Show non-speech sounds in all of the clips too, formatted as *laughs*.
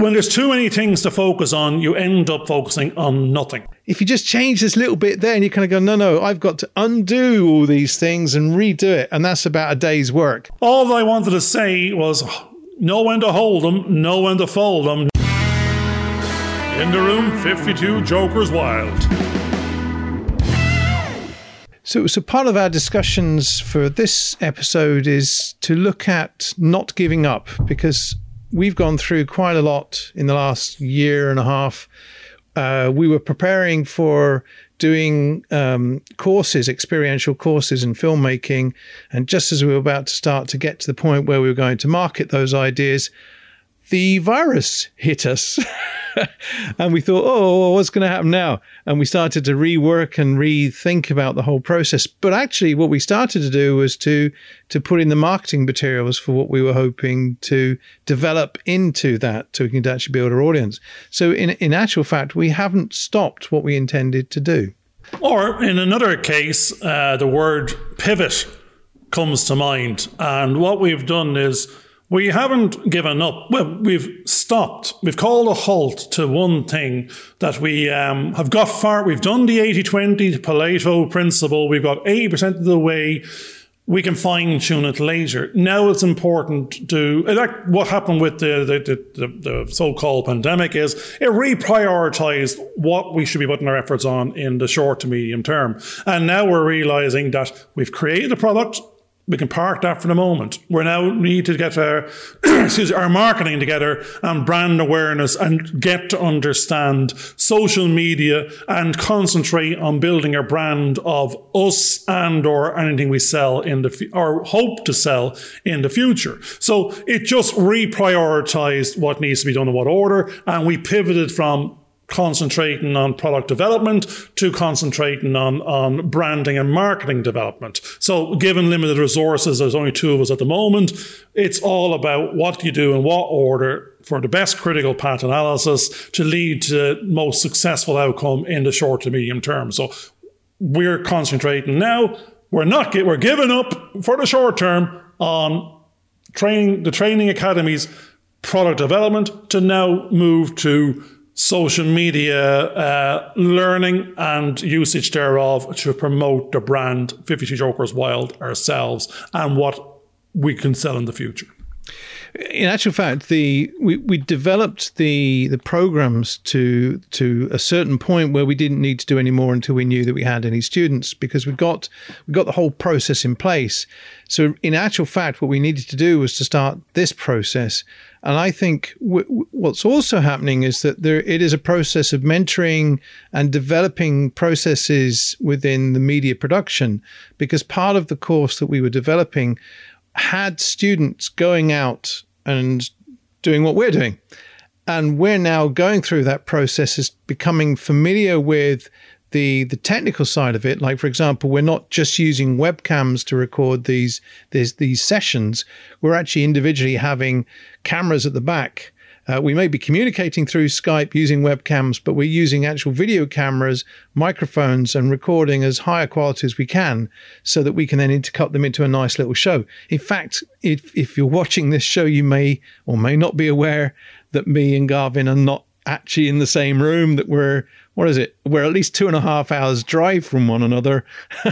when there's too many things to focus on, you end up focusing on nothing. If you just change this little bit there and you kind of go, no, no, I've got to undo all these things and redo it. And that's about a day's work. All I wanted to say was know when to hold them, know when to fold them. In the room, 52 Jokers Wild. So, so part of our discussions for this episode is to look at not giving up because we've gone through quite a lot in the last year and a half. Uh, we were preparing for doing um, courses, experiential courses in filmmaking. And just as we were about to start to get to the point where we were going to market those ideas, the virus hit us. *laughs* and we thought, oh, what's going to happen now? And we started to rework and rethink about the whole process. But actually, what we started to do was to to put in the marketing materials for what we were hoping to develop into that, so we can actually build our audience. So, in in actual fact, we haven't stopped what we intended to do. Or in another case, uh, the word pivot comes to mind, and what we've done is we haven't given up. Well, we've stopped. We've called a halt to one thing that we um, have got far. We've done the 80 20 Pareto principle. We've got 80% of the way. We can fine tune it later. Now it's important to, like what happened with the, the, the, the so called pandemic is it reprioritized what we should be putting our efforts on in the short to medium term. And now we're realizing that we've created a product we can park that for the moment. We now need to get our, *clears throat* excuse our marketing together and brand awareness and get to understand social media and concentrate on building a brand of us and or anything we sell in the, or hope to sell in the future. So it just reprioritized what needs to be done in what order. And we pivoted from concentrating on product development to concentrating on, on branding and marketing development. So given limited resources, there's only two of us at the moment. It's all about what you do in what order for the best critical path analysis to lead to most successful outcome in the short to medium term. So we're concentrating now. We're not, we're giving up for the short term on training, the training academies product development to now move to social media uh, learning and usage thereof to promote the brand 52 Jokers Wild ourselves and what we can sell in the future. In actual fact, the we, we developed the the programs to to a certain point where we didn't need to do any more until we knew that we had any students because we got we got the whole process in place. So in actual fact, what we needed to do was to start this process and I think w- w- what's also happening is that there it is a process of mentoring and developing processes within the media production because part of the course that we were developing had students going out and doing what we're doing. And we're now going through that process is becoming familiar with the the technical side of it like for example we're not just using webcams to record these these these sessions we're actually individually having cameras at the back uh, we may be communicating through Skype using webcams, but we're using actual video cameras, microphones, and recording as high a quality as we can so that we can then intercut them into a nice little show. In fact, if, if you're *laughs* watching this show, you may or may not be aware that me and Garvin are not actually in the same room, that we're what is it? We're at least two and a half hours drive from one another,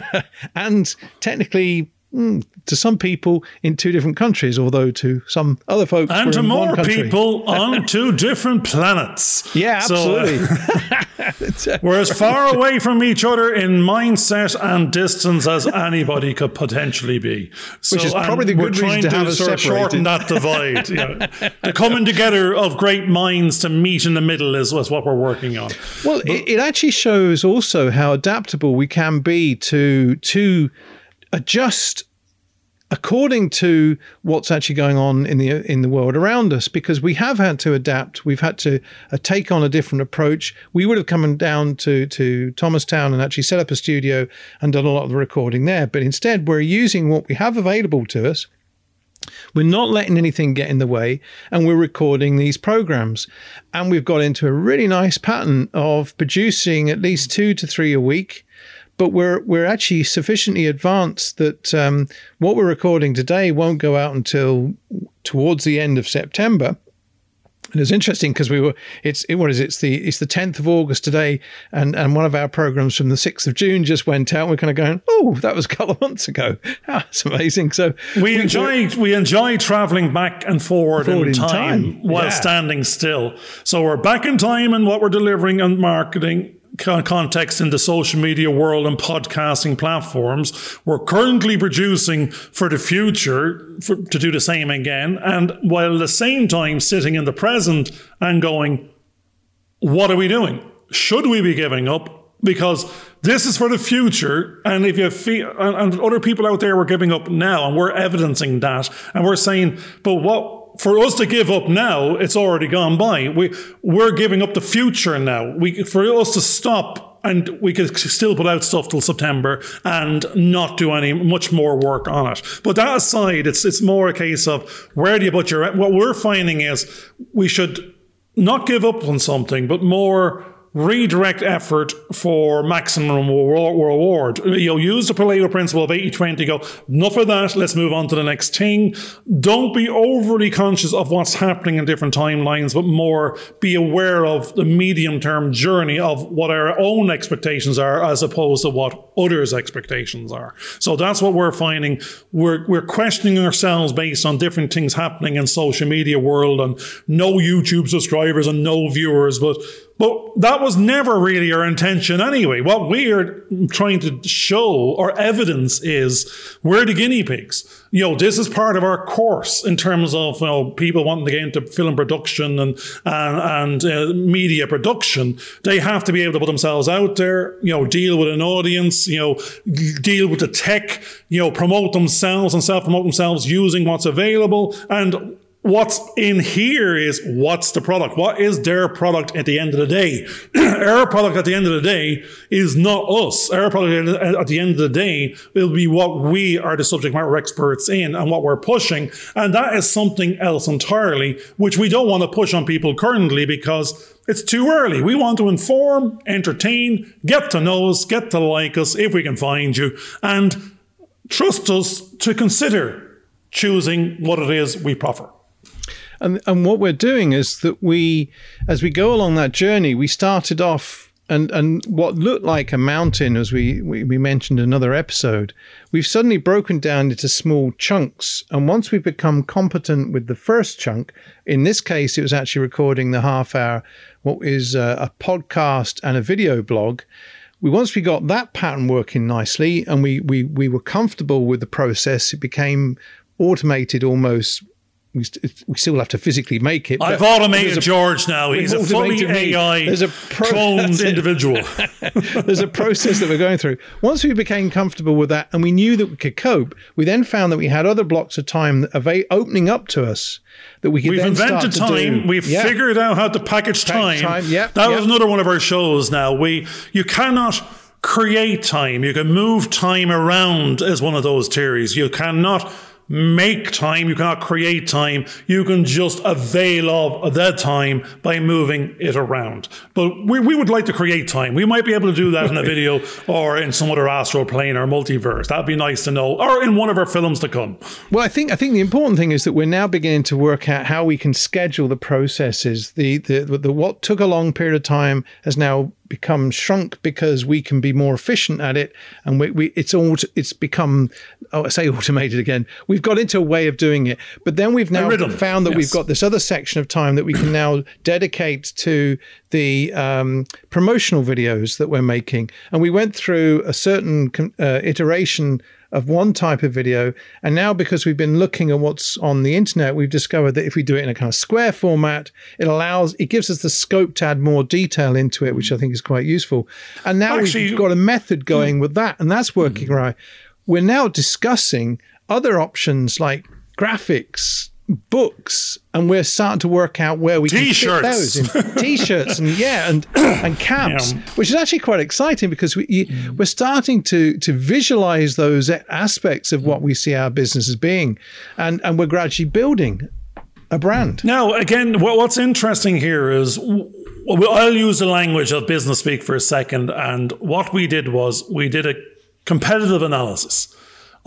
*laughs* and technically Mm, to some people in two different countries, although to some other folks, and to more people *laughs* on two different planets. Yeah, absolutely. So, *laughs* uh, *laughs* we're as far away from each other in mindset and distance as anybody could potentially be. So, Which is probably the good reason to, to have sort of shorten that divide. you know, the coming together of great minds to meet in the middle is, is what we're working on. Well, but, it, it actually shows also how adaptable we can be to to adjust according to what's actually going on in the in the world around us because we have had to adapt. We've had to uh, take on a different approach. We would have come down to to Thomastown and actually set up a studio and done a lot of the recording there. But instead we're using what we have available to us. We're not letting anything get in the way and we're recording these programs. And we've got into a really nice pattern of producing at least 2 to 3 a week but we're we're actually sufficiently advanced that um, what we're recording today won't go out until towards the end of September. And it's interesting because we were it's it, what is it? it's the it's the tenth of August today, and and one of our programs from the sixth of June just went out. We're kind of going, oh, that was a couple of months ago. *laughs* That's amazing. So we, enjoy we enjoy traveling back and forward, forward in, time, time. while yeah. standing still. So we're back in time and what we're delivering and marketing context in the social media world and podcasting platforms. We're currently producing for the future for, to do the same again. And while at the same time sitting in the present and going, what are we doing? Should we be giving up? Because this is for the future. And if you feel, and, and other people out there were giving up now and we're evidencing that and we're saying, but what, for us to give up now, it's already gone by. We we're giving up the future now. We for us to stop and we could still put out stuff till September and not do any much more work on it. But that aside, it's it's more a case of where do you put your what we're finding is we should not give up on something, but more redirect effort for maximum reward. You know, use the Pareto principle of 80-20, go, enough of that, let's move on to the next thing. Don't be overly conscious of what's happening in different timelines, but more be aware of the medium-term journey of what our own expectations are as opposed to what others' expectations are. So that's what we're finding. We're, we're questioning ourselves based on different things happening in social media world and no YouTube subscribers and no viewers, but but that was never really our intention anyway. What we're trying to show or evidence is we're the guinea pigs. You know, this is part of our course in terms of you know, people wanting to get into film production and and, and uh, media production. They have to be able to put themselves out there. You know, deal with an audience. You know, deal with the tech. You know, promote themselves and self promote themselves using what's available and what's in here is what's the product? What is their product at the end of the day? *clears throat* Our product at the end of the day is not us. Our product at the end of the day will be what we are the subject matter experts in and what we're pushing. And that is something else entirely, which we don't want to push on people currently because it's too early. We want to inform, entertain, get to know us, get to like us if we can find you, and trust us to consider choosing what it is we proffer. And and what we're doing is that we, as we go along that journey, we started off and and what looked like a mountain, as we, we, we mentioned in another episode, we've suddenly broken down into small chunks. And once we've become competent with the first chunk, in this case, it was actually recording the half hour, what is a, a podcast and a video blog. We once we got that pattern working nicely, and we we we were comfortable with the process, it became automated almost we, st- we still have to physically make it. I've automated a, George now. He's a fully AI there's a pro- cloned individual. *laughs* *laughs* there's a process that we're going through. Once we became comfortable with that and we knew that we could cope, we then found that we had other blocks of time that are opening up to us that we could We've invented time. We've yeah. figured out how to package time. time. Yep, that yep. was another one of our shows now. We You cannot create time. You can move time around as one of those theories. You cannot make time, you cannot create time. You can just avail of that time by moving it around. But we, we would like to create time. We might be able to do that in a *laughs* video or in some other astral plane or multiverse. That'd be nice to know, or in one of our films to come. Well, I think I think the important thing is that we're now beginning to work out how we can schedule the processes. The the, the what took a long period of time has now become shrunk because we can be more efficient at it. And we, we it's all it's become oh, I say *laughs* automated again. We've got into a way of doing it. But then we've now found that yes. we've got this other section of time that we can now dedicate to the um, promotional videos that we're making. And we went through a certain uh, iteration of one type of video. And now, because we've been looking at what's on the internet, we've discovered that if we do it in a kind of square format, it allows, it gives us the scope to add more detail into it, which I think is quite useful. And now Actually, we've got a method going yeah. with that, and that's working mm-hmm. right. We're now discussing other options like graphics, books and we're starting to work out where we T-shirts. can fit those in *laughs* t-shirts and yeah and and *coughs* caps yeah. which is actually quite exciting because we mm. we're starting to to visualize those aspects of what we see our business as being and and we're gradually building a brand now again what's interesting here is I'll use the language of business speak for a second and what we did was we did a competitive analysis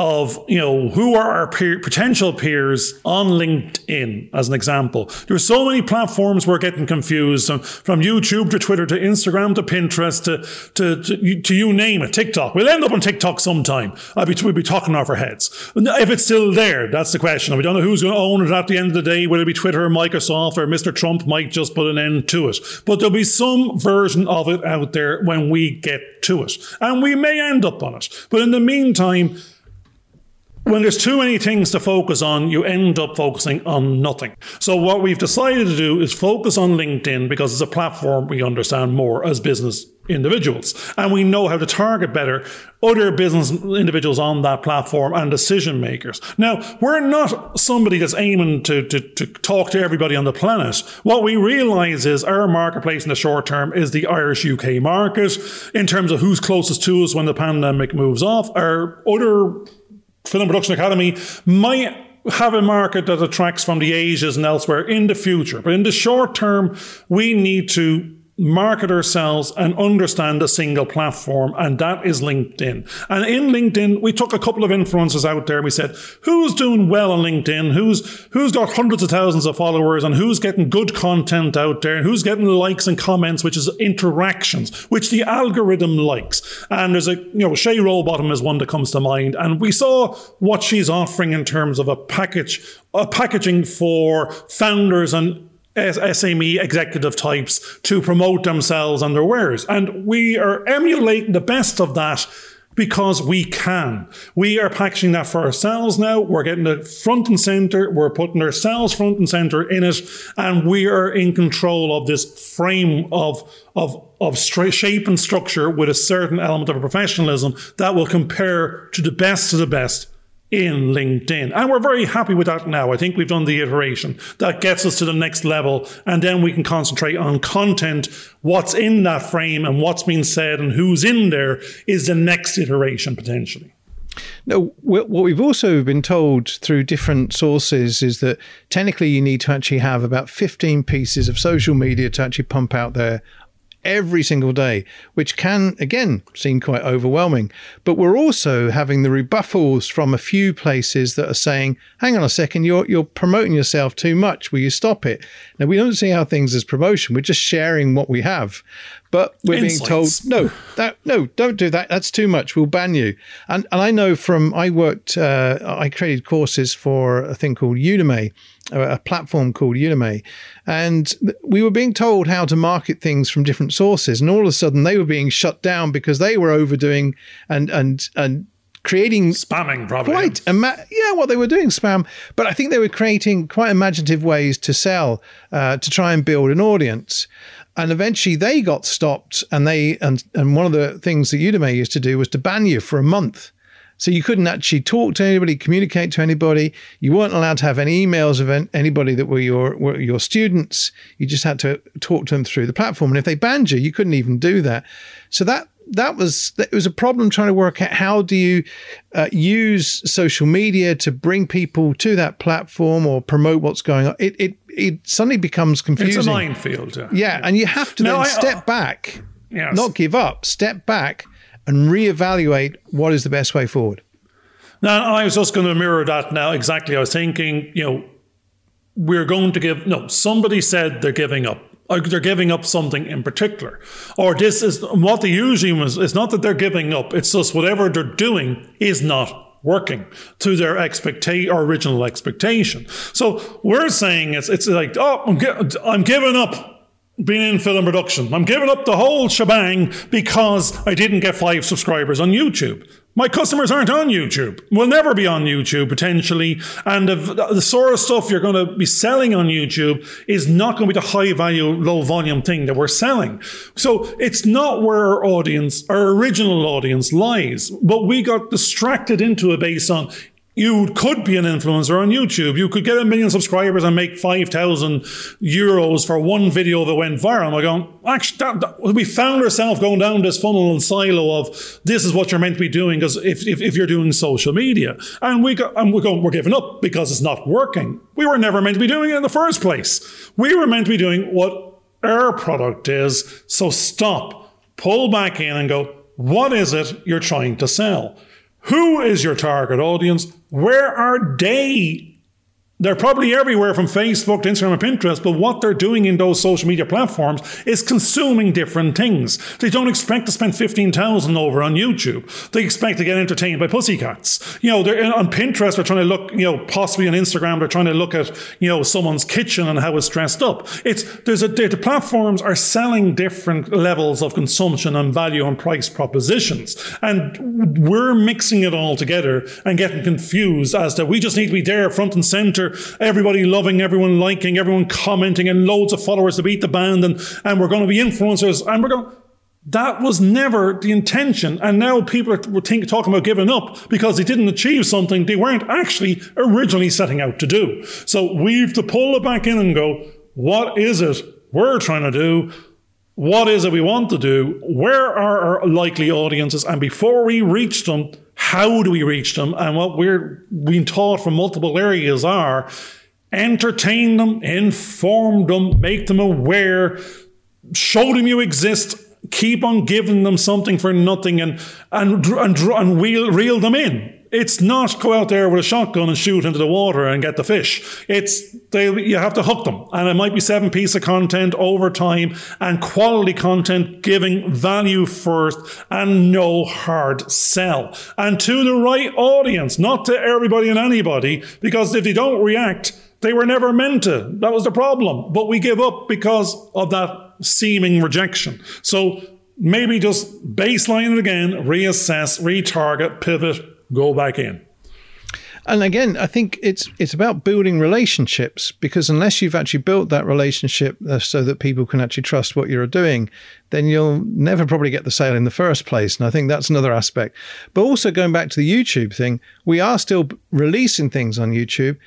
of you know who are our peer, potential peers on LinkedIn as an example. there are so many platforms we're getting confused from, from YouTube to Twitter to Instagram to Pinterest to, to, to, to you name it, TikTok. We'll end up on TikTok sometime. I'll be, we'll be talking off our heads. If it's still there, that's the question. We don't know who's going to own it at the end of the day, whether it be Twitter or Microsoft or Mr. Trump might just put an end to it. But there'll be some version of it out there when we get to it. And we may end up on it. But in the meantime, when there's too many things to focus on, you end up focusing on nothing. So what we've decided to do is focus on LinkedIn because it's a platform we understand more as business individuals. And we know how to target better other business individuals on that platform and decision makers. Now, we're not somebody that's aiming to, to, to talk to everybody on the planet. What we realize is our marketplace in the short term is the Irish UK market in terms of who's closest to us when the pandemic moves off. Our other Film Production Academy might have a market that attracts from the Asias and elsewhere in the future. But in the short term, we need to market ourselves and understand a single platform, and that is LinkedIn. And in LinkedIn, we took a couple of influencers out there. We said, who's doing well on LinkedIn? Who's who's got hundreds of thousands of followers, and who's getting good content out there, and who's getting likes and comments, which is interactions, which the algorithm likes. And there's a you know Shay Rowbottom is one that comes to mind, and we saw what she's offering in terms of a package, a packaging for founders and SME executive types to promote themselves and their wares. And we are emulating the best of that because we can. We are packaging that for ourselves now. We're getting it front and center. We're putting ourselves front and center in it. And we are in control of this frame of, of, of shape and structure with a certain element of professionalism that will compare to the best of the best in LinkedIn. And we're very happy with that now. I think we've done the iteration that gets us to the next level. And then we can concentrate on content. What's in that frame and what's being said and who's in there is the next iteration potentially. Now, what we've also been told through different sources is that technically you need to actually have about 15 pieces of social media to actually pump out there every single day, which can, again, seem quite overwhelming. But we're also having the rebuffals from a few places that are saying, hang on a second, you're, you're promoting yourself too much. Will you stop it? Now, we don't see how things as promotion. We're just sharing what we have. But we're Insights. being told, no, that, no, don't do that. That's too much. We'll ban you. And, and I know from, I worked, uh, I created courses for a thing called Udemy a platform called Udemy, and we were being told how to market things from different sources, and all of a sudden they were being shut down because they were overdoing and and and creating spamming probably quite ima- yeah what they were doing spam. But i think they were creating quite imaginative ways to sell uh, to try and build an audience. And eventually they got stopped and they and and one of the things that udemy used to do was to ban you for a month so you couldn't actually talk to anybody, communicate to anybody. You weren't allowed to have any emails of anybody that were your were your students. You just had to talk to them through the platform. And if they banned you, you couldn't even do that. So that that was it was a problem trying to work out how do you uh, use social media to bring people to that platform or promote what's going on. It it it suddenly becomes confusing. It's a minefield. Yeah, yeah and you have to no, then I, step back, yes. not give up. Step back and reevaluate what is the best way forward. Now, I was just going to mirror that now. Exactly. I was thinking, you know, we're going to give, no, somebody said they're giving up. They're giving up something in particular. Or this is what they usually was. It's not that they're giving up. It's just whatever they're doing is not working to their expectation or original expectation. So we're saying it's, it's like, oh, I'm, gi- I'm giving up being in film production. I'm giving up the whole shebang because I didn't get five subscribers on YouTube. My customers aren't on YouTube. Will never be on YouTube potentially. And the, the sort of stuff you're going to be selling on YouTube is not going to be the high value, low volume thing that we're selling. So it's not where our audience, our original audience lies. But we got distracted into it based on you could be an influencer on YouTube. You could get a million subscribers and make 5,000 euros for one video that went viral. We're going, actually, that, that, we found ourselves going down this funnel and silo of this is what you're meant to be doing because if, if, if, you're doing social media. And, we got, and we're going, we're giving up because it's not working. We were never meant to be doing it in the first place. We were meant to be doing what our product is. So stop, pull back in and go, what is it you're trying to sell? Who is your target audience? Where are they they're probably everywhere from Facebook to Instagram and Pinterest, but what they're doing in those social media platforms is consuming different things. They don't expect to spend 15,000 over on YouTube. They expect to get entertained by pussycats. You know, they're on Pinterest, they're trying to look, you know, possibly on Instagram, they're trying to look at, you know, someone's kitchen and how it's dressed up. It's, there's a, the platforms are selling different levels of consumption and value and price propositions. And we're mixing it all together and getting confused as to we just need to be there front and center everybody loving, everyone liking, everyone commenting, and loads of followers to beat the band, and, and we're going to be influencers, and we're going. That was never the intention. And now people are think, talking about giving up because they didn't achieve something they weren't actually originally setting out to do. So we've to pull it back in and go, what is it we're trying to do? What is it we want to do? Where are our likely audiences? And before we reach them, how do we reach them? And what we're being taught from multiple areas are entertain them, inform them, make them aware, show them you exist, keep on giving them something for nothing and and and, and reel, reel them in. It's not go out there with a shotgun and shoot into the water and get the fish. It's they you have to hook them, and it might be seven pieces of content over time and quality content, giving value first and no hard sell, and to the right audience, not to everybody and anybody. Because if they don't react, they were never meant to. That was the problem. But we give up because of that seeming rejection. So maybe just baseline it again, reassess, retarget, pivot, go back in. And again, I think it's it's about building relationships because unless you've actually built that relationship uh, so that people can actually trust what you're doing, then you'll never probably get the sale in the first place. And I think that's another aspect. But also going back to the YouTube thing, we are still releasing things on YouTube.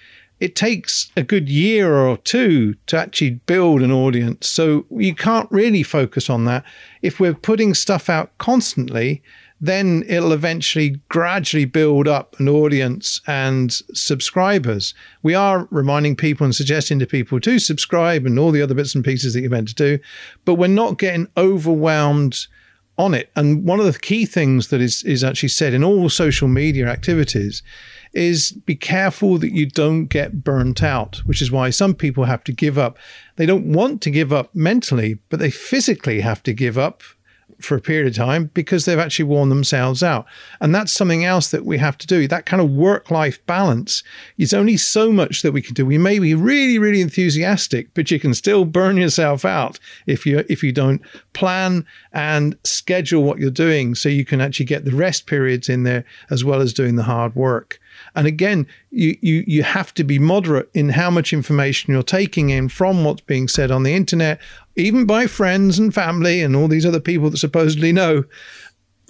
It takes a good year or two to actually build an audience. So you can't really focus on that. If we're putting stuff out constantly, then it'll eventually gradually build up an audience and subscribers. We are reminding people and suggesting to people to subscribe and all the other bits and pieces that you're meant to do, but we're not getting overwhelmed on it. And one of the key things that is, is actually said in all social media activities is be careful that you don't get burnt out, which is why some people have to give up. They don't want to give up mentally, but they physically have to give up for a period of time because they've actually worn themselves out. And that's something else that we have to do. That kind of work life balance is only so much that we can do. We may be really, really enthusiastic, but you can still burn yourself out if you if you don't plan and schedule what you're doing so you can actually get the rest periods in there as well as doing the hard work. And again, you, you, you have to be moderate in how much information you're taking in from what's being said on the internet, even by friends and family and all these other people that supposedly know,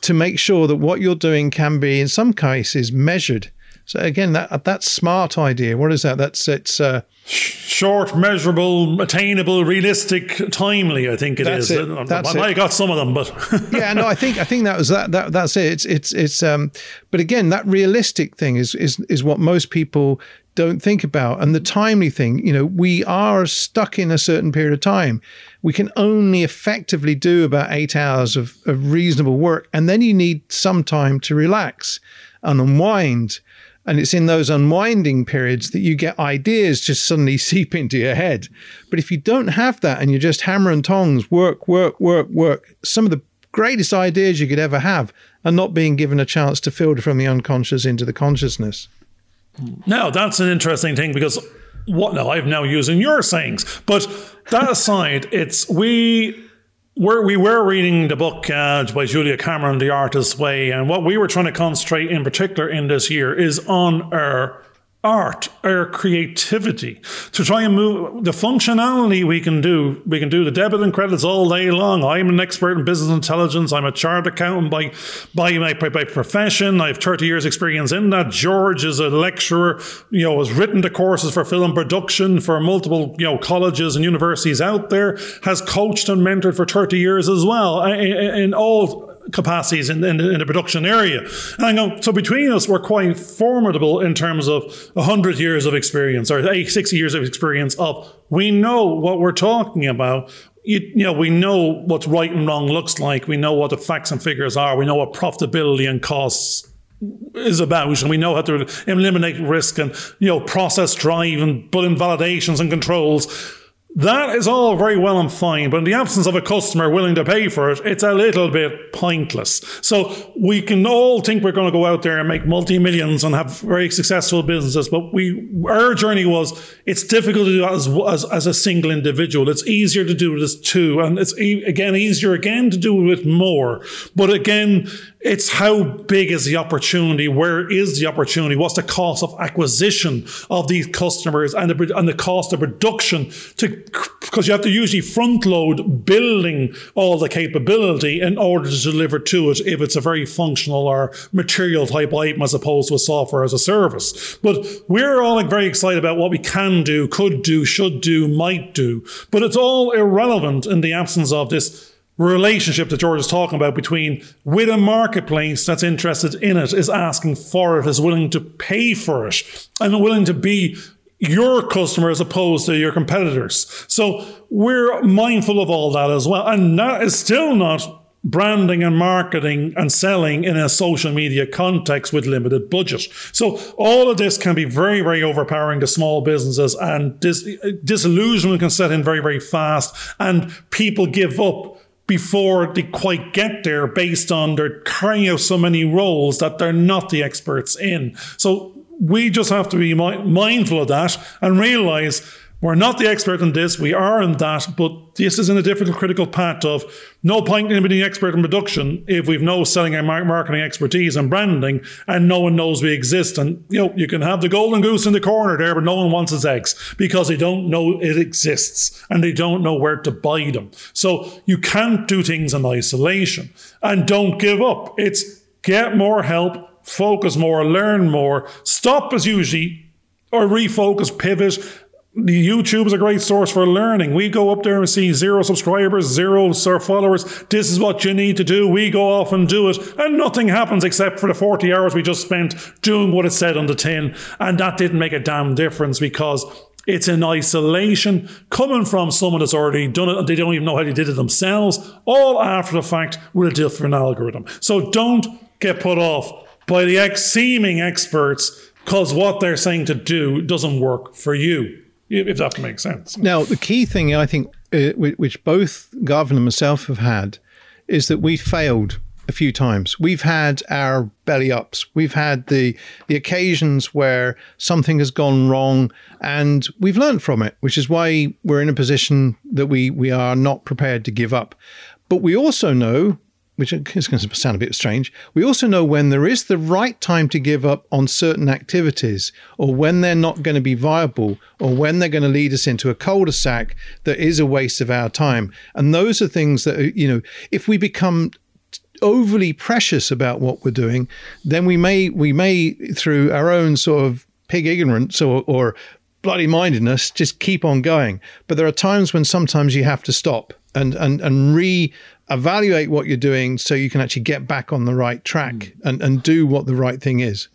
to make sure that what you're doing can be, in some cases, measured. So again, that that smart idea. What is that? That's it's uh, short, measurable, attainable, realistic, timely. I think it that's is. It. That's I, I got some of them, but *laughs* yeah, no, I think I think that was that. That that's it. It's it's it's. Um, but again, that realistic thing is is is what most people don't think about, and the timely thing. You know, we are stuck in a certain period of time. We can only effectively do about eight hours of, of reasonable work, and then you need some time to relax and unwind and it's in those unwinding periods that you get ideas just suddenly *laughs* seep into your head. But if you don't have that and you're just hammer and tongs, work, work, work, work, some of the greatest ideas you could ever have are not being given a chance to filter from the unconscious into the consciousness. Now, that's an interesting thing because what now? I'm now using your sayings. But that aside, it's we we're, we were reading the book uh, by Julia Cameron, The Artist's Way, and what we were trying to concentrate in particular in this year is on our art, our creativity, to try and move the functionality we can do. We can do the debit and credits all day long. I'm an expert in business intelligence. I'm a chartered accountant by, by, my, by, by profession. I have 30 years experience in that. George is a lecturer, you know, has written the courses for film production for multiple, you know, colleges and universities out there, has coached and mentored for 30 years as well in, all capacities in, in, in, the production area. And I go, so between us, we're quite formidable in terms of 100 years of experience or 60 years of experience of we know what we're talking about. You, you, know, we know what right and wrong looks like. We know what the facts and figures are. We know what profitability and costs is about, and we know how to eliminate risk and you know process drive and in validations and controls that is all very well and fine, but in the absence of a customer willing to pay for it, it's a little bit pointless. So we can all think we're going to go out there and make multi millions and have very successful businesses, but we our journey was it's difficult to do as, as, as a single individual. It's easier to do it as two, and it's again easier again to do it with more. But again, it's how big is the opportunity? Where is the opportunity? What's the cost of acquisition of these customers and the, and the cost of production to, because you have to usually front load building all the capability in order to deliver to it if it's a very functional or material type item as opposed to a software as a service. But we're all like very excited about what we can do, could do, should do, might do. But it's all irrelevant in the absence of this relationship that George is talking about between with a marketplace that's interested in it, is asking for it, is willing to pay for it, and willing to be your customer as opposed to your competitors. So we're mindful of all that as well. And that is still not branding and marketing and selling in a social media context with limited budget. So all of this can be very, very overpowering to small businesses and dis- disillusionment can set in very, very fast and people give up before they quite get there based on they're carrying out so many roles that they're not the experts in. So we just have to be mi- mindful of that and realize we're not the expert in this, we are in that, but this is in a difficult, critical part of no point in being an expert in production if we've no selling and marketing expertise and branding and no one knows we exist. And, you know, you can have the golden goose in the corner there, but no one wants its eggs because they don't know it exists and they don't know where to buy them. So you can't do things in isolation and don't give up. It's get more help, focus more, learn more, stop as usually or refocus, pivot, YouTube is a great source for learning. We go up there and see zero subscribers, zero followers. This is what you need to do. We go off and do it, and nothing happens except for the 40 hours we just spent doing what it said on the tin. And that didn't make a damn difference because it's in isolation, coming from someone that's already done it and they don't even know how they did it themselves, all after the fact with a different algorithm. So don't get put off by the ex- seeming experts because what they're saying to do doesn't work for you if that makes sense. Now, the key thing I think, uh, which both Garvin and myself have had, is that we failed a few times. We've had our belly ups. We've had the the occasions where something has gone wrong, and we've learned from it, which is why we're in a position that we we are not prepared to give up. But we also know which is going to sound a bit strange, we also know when there is the right time to give up on certain activities, or when they're not going to be viable, or when they're going to lead us into a cul-de-sac that is a waste of our time. And those are things that, you know, if we become overly precious about what we're doing, then we may, we may, through our own sort of pig ignorance or, or bloody mindedness, just keep on going. But there are times when sometimes you have to stop and and and re evaluate what you're doing so you can actually get back on the right track mm. and, and do what the right thing is.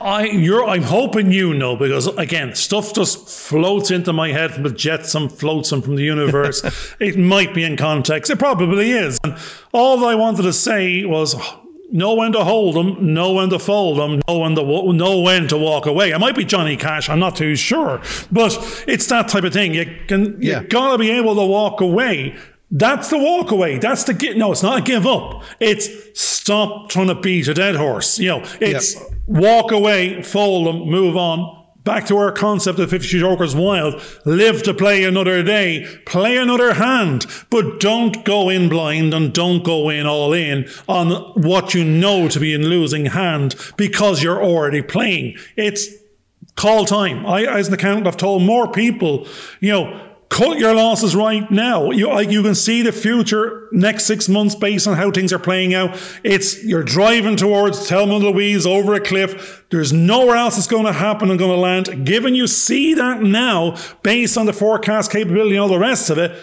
I you're I'm hoping you know because again stuff just floats into my head from the jets and floats and from the universe. *laughs* it might be in context. It probably is. And all I wanted to say was know when to hold them, know when to fold them, know when to know when to walk away. It might be Johnny Cash. I'm not too sure, but it's that type of thing. You can yeah. you gotta be able to walk away that's the walk away. That's the get. No, it's not a give up. It's stop trying to beat a dead horse. You know, it's yep. walk away, fold them, move on. Back to our concept of Fifty Jokers Wild. Live to play another day. Play another hand. But don't go in blind and don't go in all in on what you know to be in losing hand because you're already playing. It's call time. I, as an accountant, I've told more people, you know, cut your losses right now. You like you can see the future next six months based on how things are playing out. It's you're driving towards Thelma Louise over a cliff. There's nowhere else that's going to happen and going to land. Given you see that now, based on the forecast capability and all the rest of it,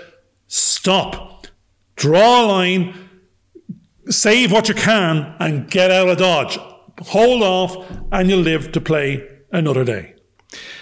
stop, draw a line, save what you can, and get out of Dodge. Hold off, and you'll live to play another day.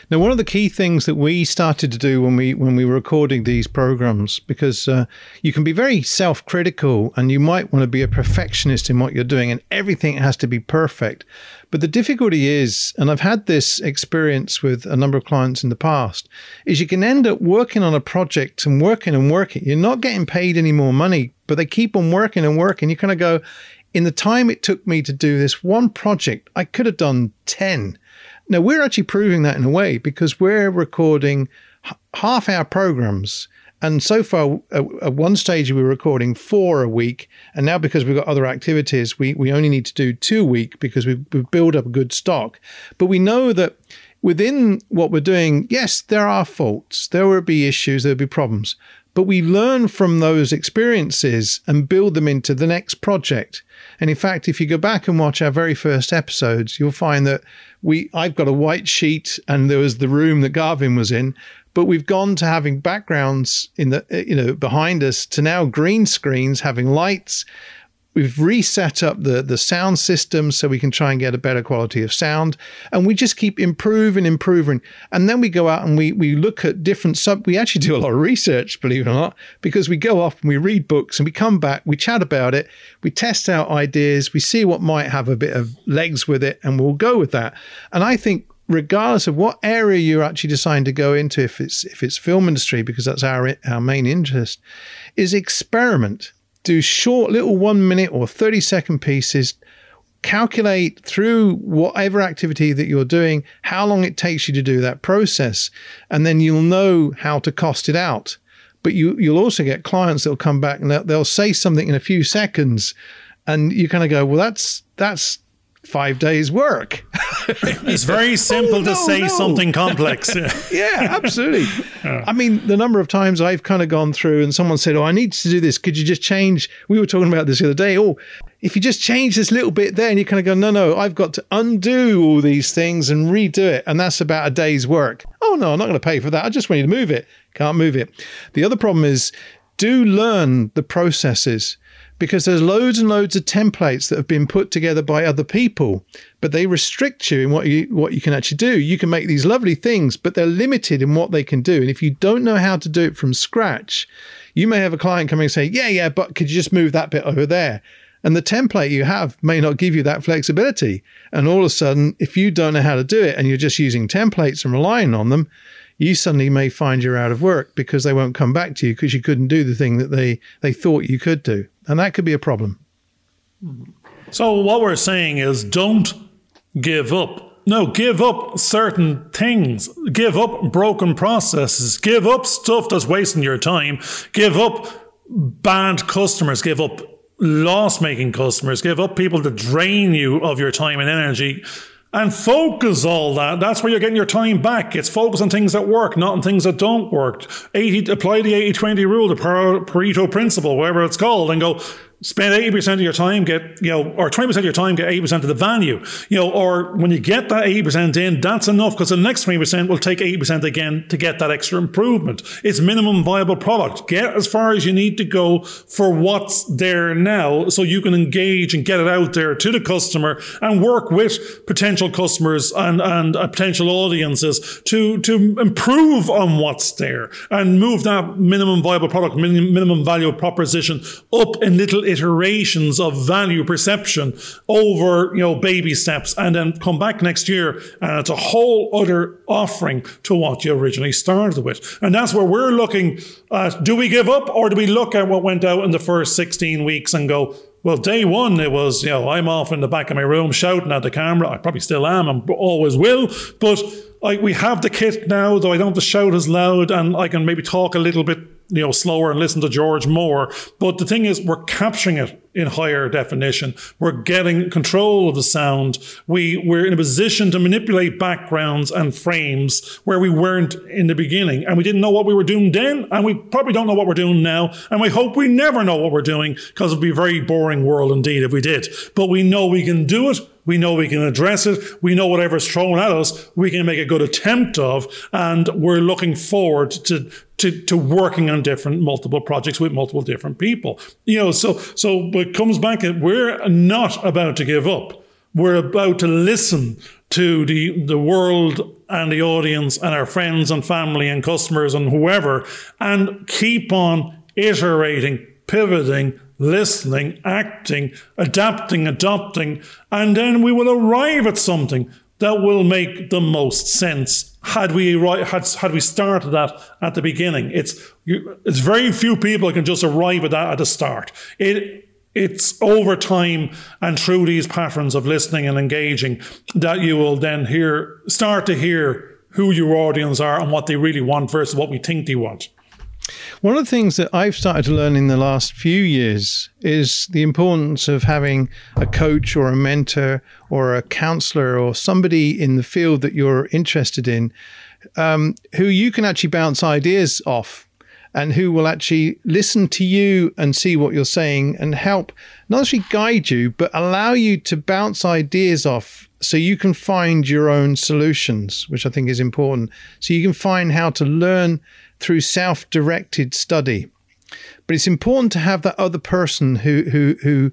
Now, one of the key things that we started to do when we when we were recording these programs, because uh, you can be very self-critical and you might want to be a perfectionist in what you're doing, and everything has to be perfect. But the difficulty is, and I've had this experience with a number of clients in the past, is you can end up working on a project and working and working. You're not getting paid any more money, but they keep on working and working. You kind of go, in the time it took me to do this one project, I could have done 10. Now, we're actually proving that in a way because we're recording half hour programs. And so far, at one stage, we were recording four a week. And now, because we've got other activities, we, we only need to do two a week because we've, we've built up a good stock. But we know that within what we're doing, yes, there are faults, there will be issues, there'll be problems but we learn from those experiences and build them into the next project. And in fact, if you go back and watch our very first episodes, you'll find that we I've got a white sheet and there was the room that Garvin was in, but we've gone to having backgrounds in the you know behind us to now green screens having lights We've reset up the, the sound system so we can try and get a better quality of sound. And we just keep improving, improving. And then we go out and we, we look at different sub. We actually do a lot of research, believe it or not, because we go off and we read books and we come back, we chat about it, we test out ideas, we see what might have a bit of legs with it, and we'll go with that. And I think regardless of what area you're actually deciding to go into, if it's if it's film industry, because that's our our main interest, is experiment do short little one minute or 30 second pieces calculate through whatever activity that you're doing how long it takes you to do that process and then you'll know how to cost it out. But you you'll also get clients that'll come back and they'll, they'll say something in a few seconds and you kind of go well that's that's five days work *laughs* *laughs* it's very simple oh, no, to say no. something complex. *laughs* Yeah *laughs* absolutely. I mean the number of times i've kind of gone through and someone said oh i need to do this. Could you just change we were talking about this the other day. Oh if you just change this little bit there and you kind of go no no i've got to undo all these things and redo it and that's about a day's work. Oh no i'm not going to pay for that. I just want you to move it. Can't move it. The other problem is do learn the processes because there's loads and loads of templates that have been put together by other people, but they restrict you in what you what you can actually do. You can make these lovely things, but they're limited in what they can do. And if you don't know how to do it from scratch, you may have a client coming and say, "Yeah, yeah, but could you just move that bit over there?" And the template you have may not give you that flexibility. And all of a sudden, if you don't know how to do it and you're just using templates and relying on them, you suddenly may find you're out of work because they won't come back to you because you couldn't do the thing that they, they thought you could do. And that could be a problem. So, what we're saying is don't give up. No, give up certain things. Give up broken processes. Give up stuff that's wasting your time. Give up bad customers. Give up loss making customers. Give up people that drain you of your time and energy and focus all that. That's where you're getting your time back. It's focus on things that work, not on things that don't work. 80, apply the 80 20 rule, the Pareto principle, whatever it's called, and go, spend 80% of your time, get, you know, or 20% of your time, get 80% of the value, you know, or when you get that 80% in, that's enough because the next 20% will take 80% again to get that extra improvement. It's minimum viable product. Get as far as you need to go for what's there now so you can engage and get it out there to the customer and work with potential customers and, and uh, potential audiences to, to improve on what's there and move that minimum viable product, minimum, minimum value proposition up in little iterations of value perception over, you know, baby steps and then come back next year and it's a whole other offering to what you originally started with. And that's where we're looking at, do we give up or do we look at what went out in the first 16 weeks and go, well, day one, it was, you know, I'm off in the back of my room shouting at the camera. I probably still am and always will. But we have the kit now, though I don't have to shout as loud and I can maybe talk a little bit you know slower and listen to George more. But the thing is, we're capturing it in higher definition. We're getting control of the sound. We we're in a position to manipulate backgrounds and frames where we weren't in the beginning, and we didn't know what we were doing then, and we probably don't know what we're doing now. And we hope we never know what we're doing because it'd be a very boring world indeed if we did. But we know we can do it we know we can address it. We know whatever's thrown at us, we can make a good attempt of. And we're looking forward to, to, to working on different multiple projects with multiple different people. You know, so, so it comes back, at we're not about to give up. We're about to listen to the, the world and the audience and our friends and family and customers and whoever and keep on iterating, pivoting, listening, acting, adapting, adopting, and then we will arrive at something that will make the most sense. Had we had had we started that at the beginning, it's it's very few people can just arrive at that at the start. It it's over time and through these patterns of listening and engaging that you will then hear start to hear who your audience are and what they really want versus what we think they want. One of the things that I've started to learn in the last few years is the importance of having a coach or a mentor or a counselor or somebody in the field that you're interested in um, who you can actually bounce ideas off and who will actually listen to you and see what you're saying and help not actually guide you, but allow you to bounce ideas off so you can find your own solutions, which I think is important. So you can find how to learn through self directed study. But it's important to have that other person who, who, who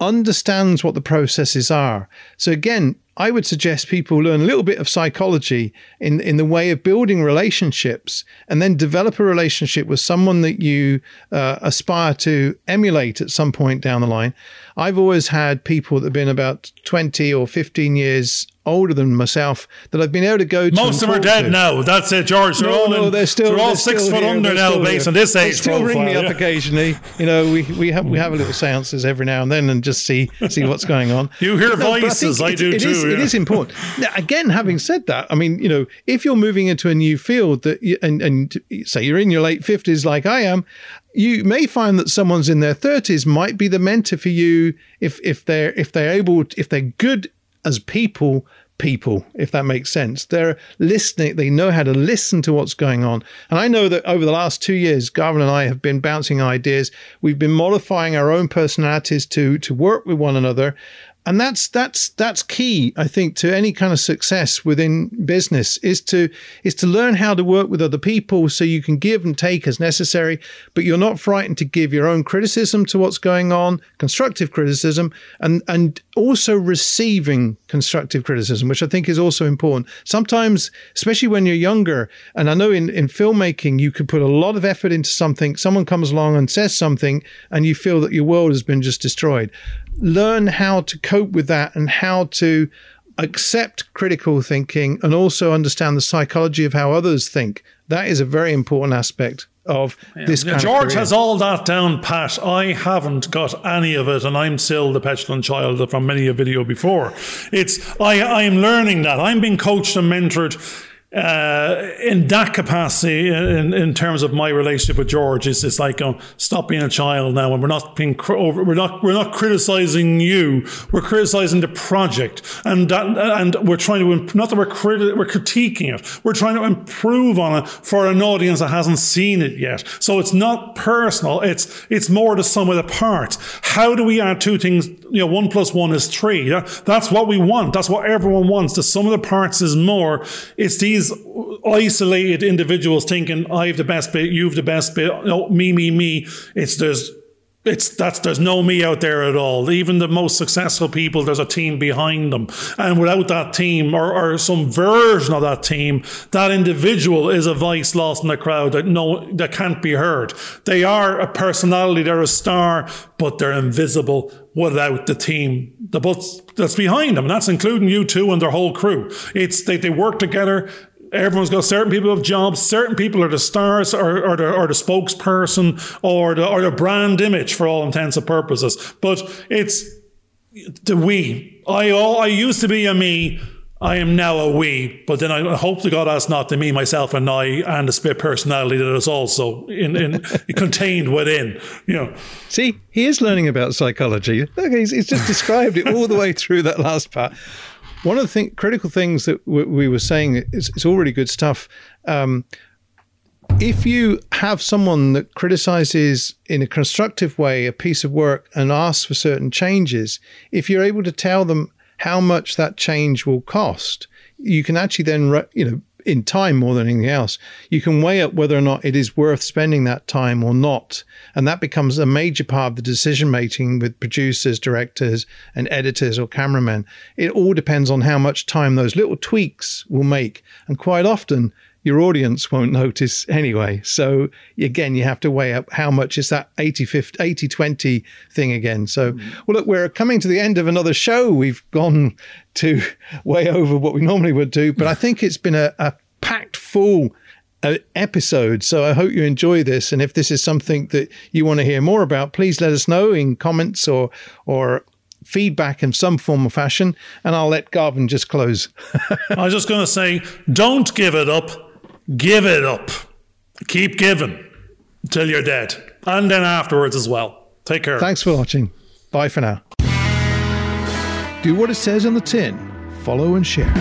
understands what the processes are. So again, I would suggest people learn a little bit of psychology in, in the way of building relationships and then develop a relationship with someone that you uh, aspire to emulate at some point down the line. I've always had people that have been about 20 or 15 years older than myself that I've been able to go to. Most of them are dead to. now. That's it, George. They're no, all no, in, they're still they're all they're six still foot here. under now, based on this age. They still profile. ring me up occasionally. You know, we we have we have a little seances every now and then and just see see what's going on. You hear no, voices. I, think do it- it too. is- It yeah. is important. Now, again, having said that, I mean, you know, if you're moving into a new field that you, and and say you're in your late fifties like I am, you may find that someone's in their 30s might be the mentor for you if if they're if they're able if they're good as people people if that makes sense they're listening they know how to listen to what's going on and i know that over the last two years garvin and i have been bouncing ideas we've been modifying our own personalities to to work with one another and that's that's that's key i think to any kind of success within business is to is to learn how to work with other people so you can give and take as necessary but you're not frightened to give your own criticism to what's going on constructive criticism and and also receiving constructive criticism which i think is also important. Sometimes especially when you're younger and i know in in filmmaking you could put a lot of effort into something someone comes along and says something and you feel that your world has been just destroyed learn how to cope with that and how to accept critical thinking and also understand the psychology of how others think. That is a very important aspect of this Now, kind George has all that down pat. I haven't got any of it, and I'm still the petulant child from many a video before. It's I I'm learning that. I'm being coached and mentored. Uh, in that capacity, in, in terms of my relationship with George, it's, it's like um, stop being a child now, and we're not being over, we're not we're not criticizing you, we're criticizing the project, and that, and we're trying to imp- not that we're criti- we're critiquing it, we're trying to improve on it for an audience that hasn't seen it yet. So it's not personal; it's it's more the sum of the parts. How do we add two things? You know, one plus one is three. That, that's what we want. That's what everyone wants. The sum of the parts is more. It's these isolated individuals thinking I've the best bit, you've the best bit, no, me, me, me. It's there's it's that's there's no me out there at all. Even the most successful people, there's a team behind them, and without that team or, or some version of that team, that individual is a voice lost in the crowd that no that can't be heard. They are a personality, they're a star, but they're invisible without the team the that's behind them, and that's including you two and their whole crew. It's they they work together. Everyone's got certain people have jobs. Certain people are the stars, or, or the or the spokesperson, or the or the brand image for all intents and purposes. But it's the we. I all I used to be a me. I am now a we, but then I hope to God that's not the me, myself, and I, and the split personality that is also in, in *laughs* contained within. You know, See, he is learning about psychology. Look, he's, he's just described it all the way through that last part. One of the thing, critical things that we, we were saying is it's all really good stuff. Um, if you have someone that criticizes in a constructive way a piece of work and asks for certain changes, if you're able to tell them how much that change will cost, you can actually then, you know, in time more than anything else. You can weigh up whether or not it is worth spending that time or not. And that becomes a major part of the decision making with producers, directors, and editors or cameramen. It all depends on how much time those little tweaks will make. And quite often, your audience won't notice anyway. So again, you have to weigh up how much is that 80 50, 80 20 thing again. So, mm. well, look, we're coming to the end of another show. We've gone to *laughs* way over what we normally would do, but I think it's been a, a packed full uh, episode. So I hope you enjoy this. And if this is something that you want to hear more about, please let us know in comments or, or feedback in some form or fashion. And I'll let Garvin just close. *laughs* I was just going to say, don't give it up Give it up. Keep giving till you're dead. And then afterwards as well. Take care. Thanks for watching. Bye for now. Do what it says on the tin. Follow and share.